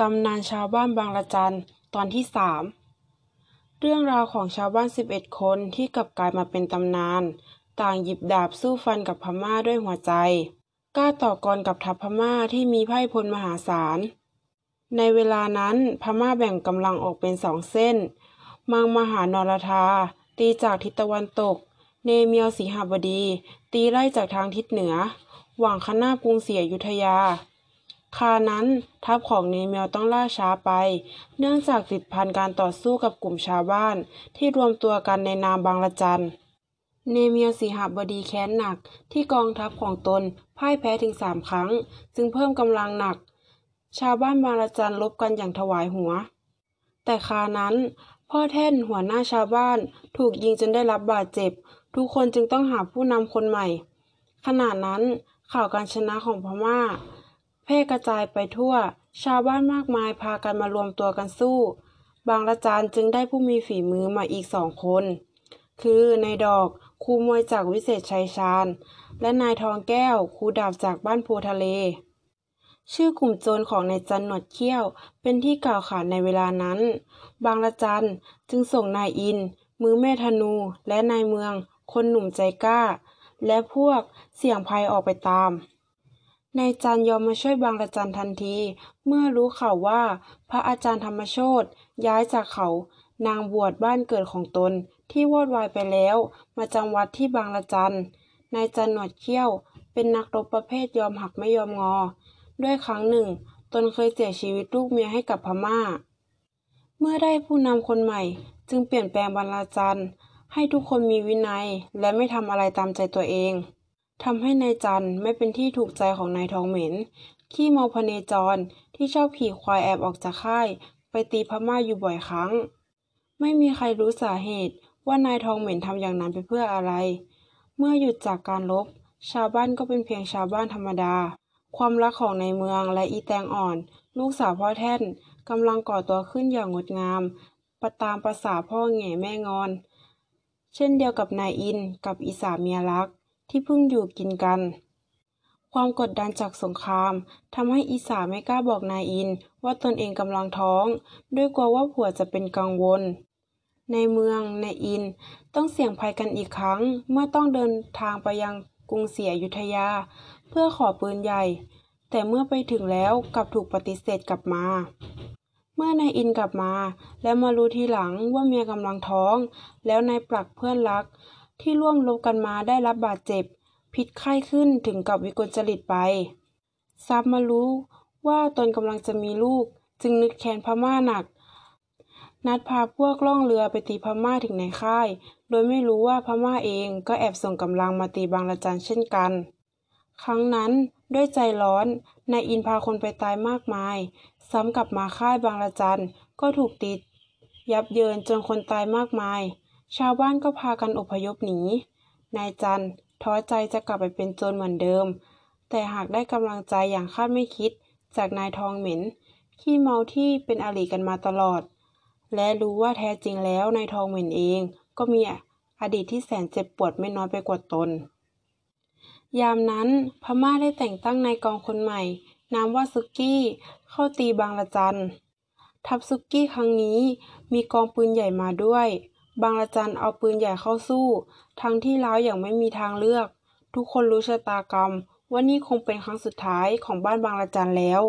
ตำนานชาวบ้านบางระจัน ตอนที่สามเรื่องราวของชาวบ้านสิบเอ็ดคนที่กลับกลายมาเป็นตำนาน ต่างหยิบดาบสู้ฟันกับพม่าด้วยหัวใจ กล้าต่อกรกับทัพพม่าที่มีไพ่พลมหาศาล ในเวลานั้นพม่าแบ่งกำลังออกเป็นสองเส้น มังมหานรธาตีจากทิศตะวันตก เนเมียวสีหบดี ตีไล่จากทางทิศเหนือ หวังคณากรุงศรีอยุธยา คานั้นทัพของเนเมียวต้องล่าช้าไป เนื่องจากติดพันการต่อสู้กับกลุ่มชาวบ้าน ที่รวมตัวกันในนามบางละจันเนเมียวสีหบดีแค้นหนักที่กองทัพของตนพ่ายแพ้ถึงสามครั้ง จึงเพิ่มกำลังหนัก ชาวบ้านบางละจันลบกันอย่างถวายหัว แต่คานั้น พ่อแท่นหัวหน้าชาวบ้านถูกยิงจนได้รับบาดเจ็บ ทุกคนจึงต้องหาผู้นำคนใหม่ ขณะนั้นข่าวการชนะของพม่า ร่กระจายไปทั่ว ชาวบ้านมากมายพากันมารวมตัวกันสู้ บางละจานจึงได้ผู้มีฝีมือมาอีกสองคน คือนายดอกครูมวยจากวิเศษชัยชาญ และนายทองแก้วครูดาบจากบ้านโพทะเล ชื่อกลุ่มโจรของนายจันหนวดเขี้ยว เป็นที่กล่าวขานในเวลานั้น บางละจันจึงส่งนายอิน มือแม่ธนู และนายเมือง คนหนุ่มใจกล้า และพวกเสี่ยงภัยออกไปตาม นายจันยอมมาช่วยบางละจันทันที เมื่อรู้ข่าวว่า พระอาจารย์ธรรมโชตย้ายจากเขา นางบวชบ้านเกิดของตน ที่วอดวายไปแล้ว มาจำวัดที่บางละจันนายจันหนวดเขี้ยว เป็นนักรบประเภทยอมหักไม่ยอมงอ ด้วยครั้งหนึ่ง ตนเคยเสียชีวิตลูกเมียให้กับพม่า เมื่อได้ผู้นำคนใหม่ จึงเปลี่ยนแปลงบรรลาจันให้ทุกคนมีวินัยและไม่ทำอะไรตามใจตัวเอง ทำให้นายจันไม่เป็นที่ถูกใจของนายทองเหม็น ขี้เมาพเนจรที่ชอบขี่ควายแอบออกจากค่าย ไปตีพม่าอยู่บ่อยครั้ง ไม่มีใครรู้สาเหตุว่านายทองเหม็นทำอย่างนั้นไปเพื่ออะไร เมื่อหยุดจากการลบ ชาวบ้านก็เป็นเพียงชาวบ้านธรรมดา ความรักของในเมืองและอีแตงอ่อน ลูกสาวพ่อแท่นกำลังก่อตัวขึ้นอย่างงดงาม ประตามประษาพ่อแง่แม่งอน เช่นเดียวกับนายอินกับอีสาเมียรัก ที่เพิ่งอยู่กินกัน ความกดดันจากสงครามทำให้อีสาไม่กล้าบอกนายอิน ว่าตนเองกำลังท้อง ด้วยกลัวว่าผัวจะเป็นกังวล ในเมืองนายอินต้องเสี่ยงภัยกันอีกครั้ง เมื่อต้องเดินทางไปยังกรุงศรีอยุธยา เพื่อขอปืนใหญ่ แต่เมื่อไปถึงแล้วกลับถูกปฏิเสธกลับมาเมื่อนายอินกลับมา และมารู้ทีหลังว่าเมียกำลังท้อง แล้วนายปลักเพื่อนรัก ที่ร่วมรบกันมาได้รับบาดเจ็บ พิษไข้ขึ้นถึงกับวิกลจริตไปทราบมารู้ว่าตนกำลังจะมีลูก จึงนึกแค้นพม่าหนัก นัดพาพวกล่องเรือไปตีพม่าถึงในค่าย โดยไม่รู้ว่าพม่าเองก็แอบส่งกำลังมาตีบางละจันเช่นกัน ครั้งนั้นด้วยใจร้อนนายอินพาคนไปตายมากมาย ซ้ำกลับมาค่ายบางละจันก็ถูกติดยับเยินจนคนตายมากมาย ชาวบ้านก็พากันอพยพหนี นายจันท้อใจจะกลับไปเป็นโจรเหมือนเดิม แต่หากได้กำลังใจอย่างคาดไม่คิด จากนายทองเหม็นขี้เมาที่เป็นอริกันมาตลอด และรู้ว่าแท้จริงแล้วนายทองเหม็นเอง ก็มีอดีตที่แสนเจ็บปวดไม่น้อยไปกว่าตน ยามนั้นพม่าได้แต่งตั้งนายกองคนใหม่ นามว่าซุกี้ เข้าตีบางละจันทัพซุกี้ครั้งนี้มีกองปืนใหญ่มาด้วย บางละจันเอาปืนใหญ่เข้าสู้ ทั้งที่ล้าวอย่างไม่มีทางเลือก ทุกคนรู้ชะตากรรมว่านี่คงเป็นครั้งสุดท้ายของบ้านบางละจันแล้ว